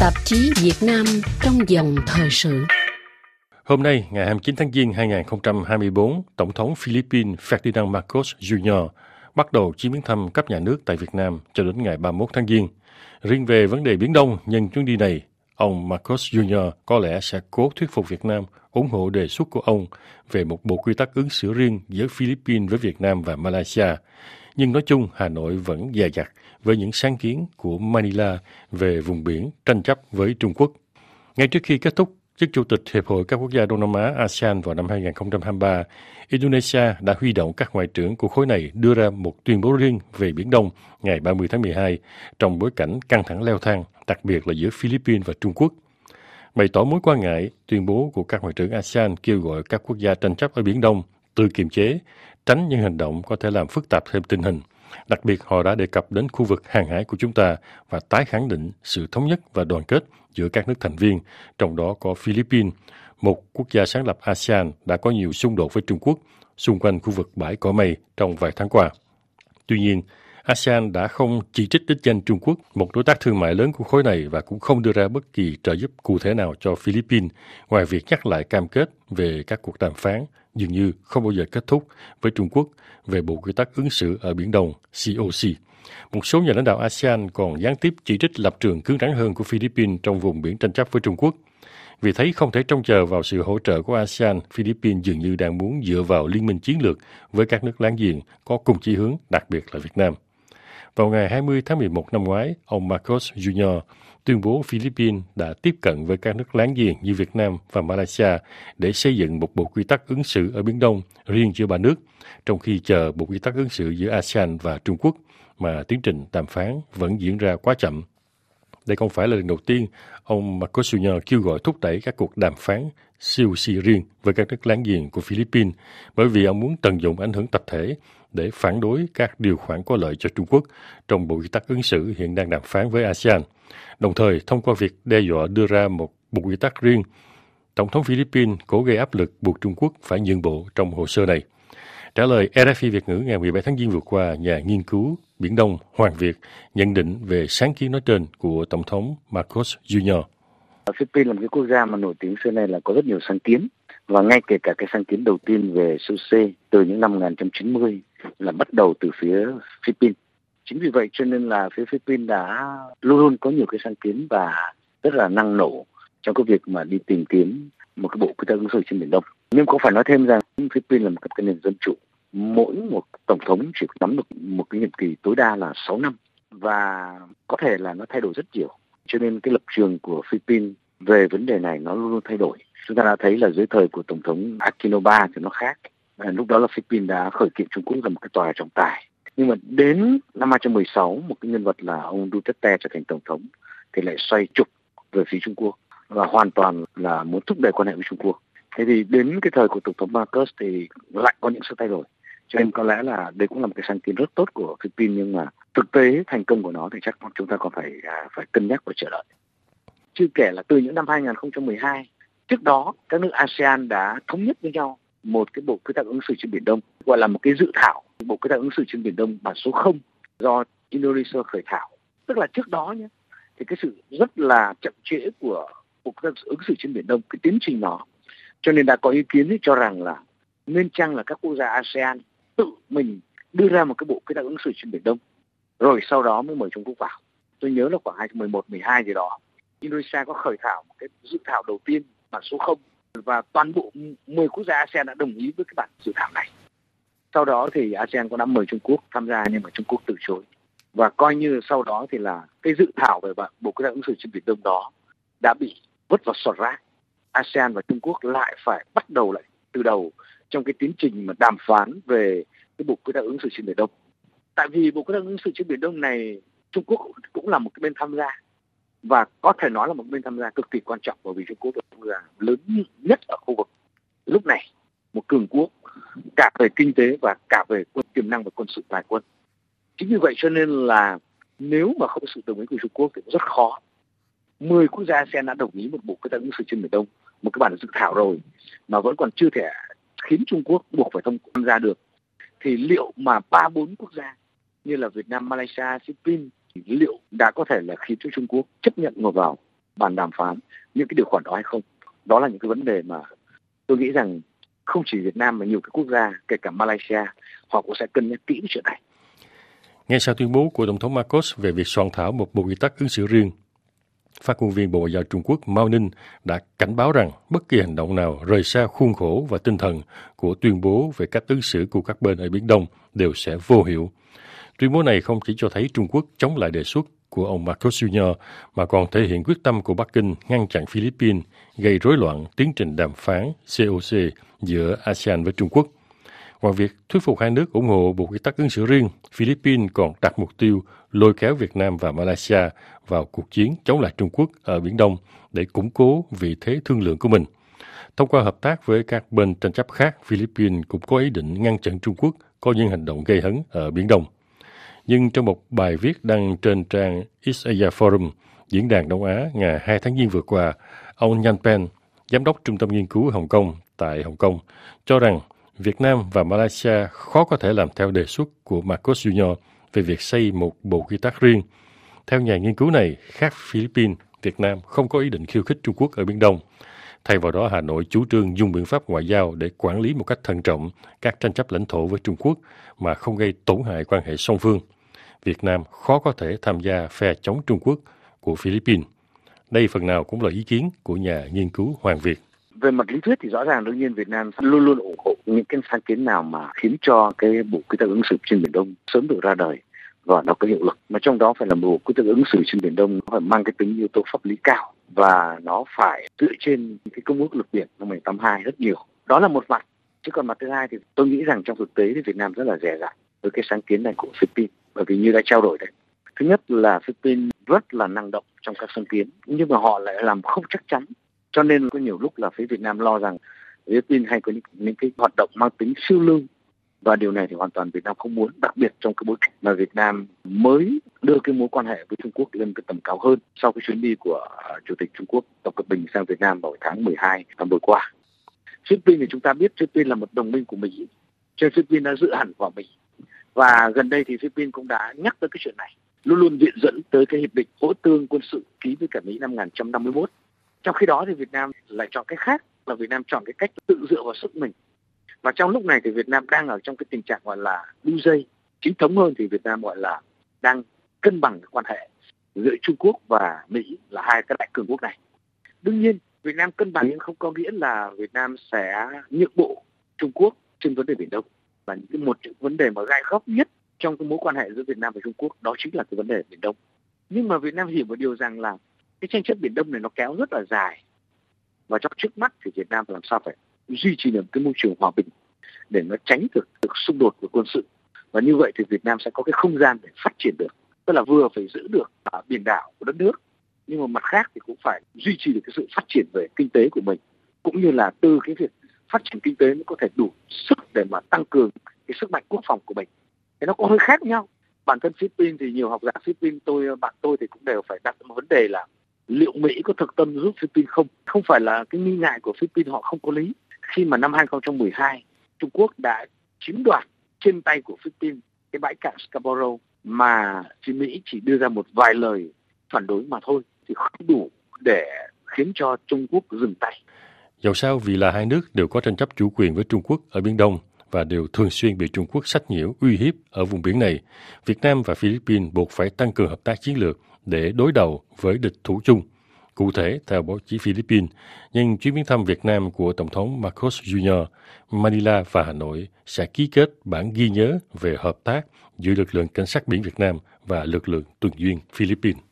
Tạp chí Việt Nam trong dòng thời sự. Hôm nay, ngày 29 tháng Giêng 2024, Tổng thống Philippines Ferdinand Marcos Jr. bắt đầu chuyến viếng thăm cấp nhà nước tại Việt Nam cho đến ngày 31 tháng Giêng. Riêng về vấn đề Biển Đông, nhân chuyến đi này, ông Marcos Jr. có lẽ sẽ cố thuyết phục Việt Nam ủng hộ đề xuất của ông về một bộ quy tắc ứng xử riêng giữa Philippines với Việt Nam và Malaysia. Nhưng nói chung, Hà Nội vẫn dè dặt với những sáng kiến của Manila về vùng biển tranh chấp với Trung Quốc. Ngay trước khi kết thúc chức chủ tịch Hiệp hội các quốc gia Đông Nam Á ASEAN vào năm 2023, Indonesia đã huy động các ngoại trưởng của khối này đưa ra một tuyên bố riêng về Biển Đông ngày 30 tháng 12 trong bối cảnh căng thẳng leo thang, đặc biệt là giữa Philippines và Trung Quốc. Bày tỏ mối quan ngại, tuyên bố của các ngoại trưởng ASEAN kêu gọi các quốc gia tranh chấp ở Biển Đông tự kiềm chế, tránh những hành động có thể làm phức tạp thêm tình hình. Đặc biệt, họ đã đề cập đến khu vực hàng hải của chúng ta và tái khẳng định sự thống nhất và đoàn kết giữa các nước thành viên, trong đó có Philippines, một quốc gia sáng lập ASEAN đã có nhiều xung đột với Trung Quốc xung quanh khu vực bãi cỏ mây trong vài tháng qua. Tuy nhiên, ASEAN đã không chỉ trích đích danh Trung Quốc, một đối tác thương mại lớn của khối này và cũng không đưa ra bất kỳ trợ giúp cụ thể nào cho Philippines, ngoài việc nhắc lại cam kết về các cuộc đàm phán dường như không bao giờ kết thúc với Trung Quốc về Bộ Quy tắc ứng xử ở Biển Đông COC. Một số nhà lãnh đạo ASEAN còn gián tiếp chỉ trích lập trường cứng rắn hơn của Philippines trong vùng biển tranh chấp với Trung Quốc. Vì thấy không thể trông chờ vào sự hỗ trợ của ASEAN, Philippines dường như đang muốn dựa vào liên minh chiến lược với các nước láng giềng có cùng chí hướng, đặc biệt là Việt Nam. Vào ngày 20 tháng 11 năm ngoái, ông Marcos Jr. tuyên bố Philippines đã tiếp cận với các nước láng giềng như Việt Nam và Malaysia để xây dựng một bộ quy tắc ứng xử ở Biển Đông riêng giữa ba nước, trong khi chờ bộ quy tắc ứng xử giữa ASEAN và Trung Quốc mà tiến trình đàm phán vẫn diễn ra quá chậm. Đây không phải là lần đầu tiên ông Marcos Jr. kêu gọi thúc đẩy các cuộc đàm phán COC riêng với các nước láng giềng của Philippines bởi vì ông muốn tận dụng ảnh hưởng tập thể để phản đối các điều khoản có lợi cho Trung Quốc trong bộ quy tắc ứng xử hiện đang đàm phán với ASEAN. Đồng thời, thông qua việc đe dọa đưa ra một bộ quy tắc riêng, Tổng thống Philippines cố gây áp lực buộc Trung Quốc phải nhượng bộ trong hồ sơ này. Trả lời RFI Việt ngữ ngày 17 tháng Giêng vừa qua, nhà nghiên cứu Biển Đông Hoàng Việt nhận định về sáng kiến nói trên của Tổng thống Marcos Jr. Philippines là một cái quốc gia mà nổi tiếng xưa nay là có rất nhiều sáng kiến và ngay kể cả cái sáng kiến đầu tiên về COC từ những năm 1990 là bắt đầu từ phía Philippines. Chính vì vậy cho nên là phía Philippines đã luôn luôn có nhiều cái sáng kiến và rất là năng nổ trong cái việc mà đi tìm kiếm một cái bộ quy tắc ứng xử trên biển Đông. Nhưng cũng phải nói thêm rằng Philippines là một cái nền dân chủ. Mỗi một tổng thống chỉ nắm được một cái nhiệm kỳ tối đa là 6 năm và có thể là nó thay đổi rất nhiều. Cho nên cái lập trường của Philippines về vấn đề này nó luôn luôn thay đổi. Chúng ta đã thấy là dưới thời của tổng thống Aquino ba thì nó khác. À, lúc đó là Philippines đã khởi kiện Trung Quốc là một cái tòa trọng tài. Nhưng mà đến năm 2016, một cái nhân vật là ông Duterte trở thành tổng thống thì lại xoay trục về phía Trung Quốc và hoàn toàn là muốn thúc đẩy quan hệ với Trung Quốc. Thế thì đến cái thời của tổng thống Marcos thì lại có những sự thay đổi. Cho nên có lẽ là đây cũng là một cái sáng kiến rất tốt của Philippines nhưng mà thực tế thành công của nó thì chắc chúng ta còn phải à, phải cân nhắc và chờ đợi. Chưa kể là từ những năm 2012 trước đó các nước ASEAN đã thống nhất với nhau một cái bộ quy tắc ứng xử trên biển Đông gọi là một cái dự thảo bộ quy tắc ứng xử trên biển Đông bản số 0 do Indonesia khởi thảo. Tức là trước đó nhé thì cái sự rất là chậm trễ của bộ quy tắc ứng xử trên biển Đông cái tiến trình nó cho nên đã có ý kiến cho rằng là nên chăng là các quốc gia ASEAN tự mình đưa ra một cái bộ quy tắc ứng xử trên biển Đông rồi sau đó mới mời Trung Quốc vào. Tôi nhớ là khoảng 2011 12 gì đó, Indonesia có khởi thảo một cái dự thảo đầu tiên bản số 0 và toàn bộ 10 quốc gia ASEAN đã đồng ý với cái bản dự thảo này. Sau đó thì ASEAN cũng đã mời Trung Quốc tham gia nhưng mà Trung Quốc từ chối. Và coi như sau đó thì là cái dự thảo về bộ quy tắc ứng xử trên biển Đông đó đã bị vứt vào sọt rác. ASEAN và Trung Quốc lại phải bắt đầu lại từ đầu trong cái tiến trình mà đàm phán về cái bộ quy tắc ứng xử trên biển Đông. Tại vì bộ quy tắc ứng xử trên biển Đông này, Trung Quốc cũng là một cái bên tham gia và có thể nói là một bên tham gia cực kỳ quan trọng bởi vì Trung Quốc là quốc gia lớn nhất ở khu vực. Lúc này, một cường quốc, cả về kinh tế và cả về quân tiềm năng và quân sự tài quân. Chính vì vậy cho nên là nếu mà không có sự đồng ý của Trung Quốc thì cũng rất khó. 10 quốc gia ASEAN đã đồng ý một bộ quy tắc ứng xử trên biển Đông, một cái bản dự thảo rồi, mà vẫn còn chưa thể khiến Trung Quốc buộc phải thông tham gia được. Thì liệu mà ba bốn quốc gia như là Việt Nam, Malaysia, Philippines liệu đã có thể là khiến cho Trung Quốc chấp nhận ngồi vào bàn đàm phán những cái điều khoản đó hay không? Đó là những cái vấn đề mà tôi nghĩ rằng không chỉ Việt Nam mà nhiều cái quốc gia kể cả Malaysia họ cũng sẽ cân nhắc kỹ chuyện này. Ngay sau tuyên bố của Tổng thống Marcos về việc soạn thảo một bộ quy tắc ứng xử riêng, phát ngôn viên Bộ Ngoại giao Trung Quốc Mao Ninh đã cảnh báo rằng bất kỳ hành động nào rời xa khuôn khổ và tinh thần của tuyên bố về cách ứng xử của các bên ở Biển Đông đều sẽ vô hiệu. Tuyên bố này không chỉ cho thấy Trung Quốc chống lại đề xuất của ông Marcos Jr. mà còn thể hiện quyết tâm của Bắc Kinh ngăn chặn Philippines gây rối loạn tiến trình đàm phán COC giữa ASEAN với Trung Quốc. Ngoài việc thuyết phục hai nước ủng hộ bộ quy tắc ứng xử riêng, Philippines còn đặt mục tiêu lôi kéo Việt Nam và Malaysia vào cuộc chiến chống lại Trung Quốc ở Biển Đông để củng cố vị thế thương lượng của mình. Thông qua hợp tác với các bên tranh chấp khác, Philippines cũng có ý định ngăn chặn Trung Quốc có những hành động gây hấn ở Biển Đông. Nhưng trong một bài viết đăng trên trang East Asia Forum, Diễn đàn Đông Á ngày 2 tháng Giêng vừa qua, ông Nhan Pen, Giám đốc Trung tâm Nghiên cứu Hồng Kông tại Hồng Kông, cho rằng Việt Nam và Malaysia khó có thể làm theo đề xuất của Marcos Jr. về việc xây một bộ quy tắc riêng. Theo nhà nghiên cứu này, khác Philippines, Việt Nam không có ý định khiêu khích Trung Quốc ở Biển Đông. Thay vào đó, Hà Nội chủ trương dùng biện pháp ngoại giao để quản lý một cách thận trọng các tranh chấp lãnh thổ với Trung Quốc mà không gây tổn hại quan hệ song phương. Việt Nam khó có thể tham gia phe chống Trung Quốc của Philippines. Đây phần nào cũng là ý kiến của nhà nghiên cứu Hoàng Việt về mặt lý thuyết thì rõ ràng đương nhiên Việt Nam luôn luôn ủng hộ những cái sáng kiến nào mà khiến cho cái bộ quy tắc ứng xử trên biển Đông sớm được ra đời và nó có hiệu lực. Mà trong đó phải là bộ quy tắc ứng xử trên biển Đông phải mang cái tính yếu tố pháp lý cao và nó phải dựa trên cái công ước luật biển năm 1982 rất nhiều. Đó là một mặt. Chứ còn mặt thứ hai thì tôi nghĩ rằng trong thực tế thì Việt Nam rất là dè dặt với cái sáng kiến này của Philippines, bởi vì như đã trao đổi đấy, thứ nhất là Philippines rất là năng động trong các sáng kiến, nhưng mà họ lại làm không chắc chắn cho nên có nhiều lúc là phía Việt Nam lo rằng Philippines hay có những, những cái hoạt động mang tính siêu lưu. Và điều này thì hoàn toàn Việt Nam không muốn đặc biệt trong cái bối cảnh mà Việt Nam mới đưa cái mối quan hệ với Trung Quốc lên cái tầm cao hơn sau cái chuyến đi của à, Chủ tịch Trung Quốc Tập Cận Bình sang Việt Nam vào tháng 12 năm vừa qua. Philippines thì chúng ta biết Philippines là một đồng minh của Mỹ, cho Philippines đã giữ hẳn vào Mỹ. Và gần đây thì Philippines cũng đã nhắc tới cái chuyện này luôn luôn viện dẫn tới cái hiệp định hỗ tương quân sự ký với cả Mỹ năm 1951 trong khi đó thì Việt Nam lại chọn cái khác, là Việt Nam chọn cái cách tự dựa vào sức mình. Và trong lúc này thì Việt Nam đang ở trong cái tình trạng gọi là đu dây. Chính thống hơn thì Việt Nam gọi là đang cân bằng quan hệ giữa Trung Quốc và Mỹ là hai cái đại cường quốc này. Đương nhiên, Việt Nam cân bằng nhưng không có nghĩa là Việt Nam sẽ nhượng bộ Trung Quốc trên vấn đề biển Đông. Và những một những vấn đề mà gai góc nhất trong cái mối quan hệ giữa Việt Nam và Trung Quốc, đó chính là cái vấn đề biển Đông. Nhưng mà Việt Nam hiểu một điều rằng là cái tranh chấp biển đông này nó kéo rất là dài. Và trong trước mắt thì Việt Nam làm sao phải duy trì được cái môi trường hòa bình để nó tránh được, được xung đột của quân sự. Và như vậy thì Việt Nam sẽ có cái không gian để phát triển được. Tức là vừa phải giữ được ở biển đảo của đất nước nhưng mà mặt khác thì cũng phải duy trì được cái sự phát triển về kinh tế của mình. Cũng như là từ cái việc phát triển kinh tế nó có thể đủ sức để mà tăng cường cái sức mạnh quốc phòng của mình. Thì nó có hơi khác nhau. Bản thân Philippines thì nhiều học giả Philippines tôi bạn tôi thì cũng đều phải đặt một vấn đề là liệu Mỹ có thực tâm giúp Philippines không? Không phải là cái nghi ngại của Philippines họ không có lý. Khi mà năm 2012, Trung Quốc đã chiếm đoạt trên tay của Philippines cái bãi cạn Scarborough mà phía Mỹ chỉ đưa ra một vài lời phản đối mà thôi thì không đủ để khiến cho Trung Quốc dừng tay. Dẫu sao vì là hai nước đều có tranh chấp chủ quyền với Trung Quốc ở Biển Đông và đều thường xuyên bị Trung Quốc sách nhiễu uy hiếp ở vùng biển này, Việt Nam và Philippines buộc phải tăng cường hợp tác chiến lược để đối đầu với địch thủ chung. Cụ thể, theo báo chí Philippines, nhân chuyến viếng thăm Việt Nam của Tổng thống Marcos Jr., Manila và Hà Nội sẽ ký kết bản ghi nhớ về hợp tác giữa lực lượng cảnh sát biển Việt Nam và lực lượng tuần duyên Philippines.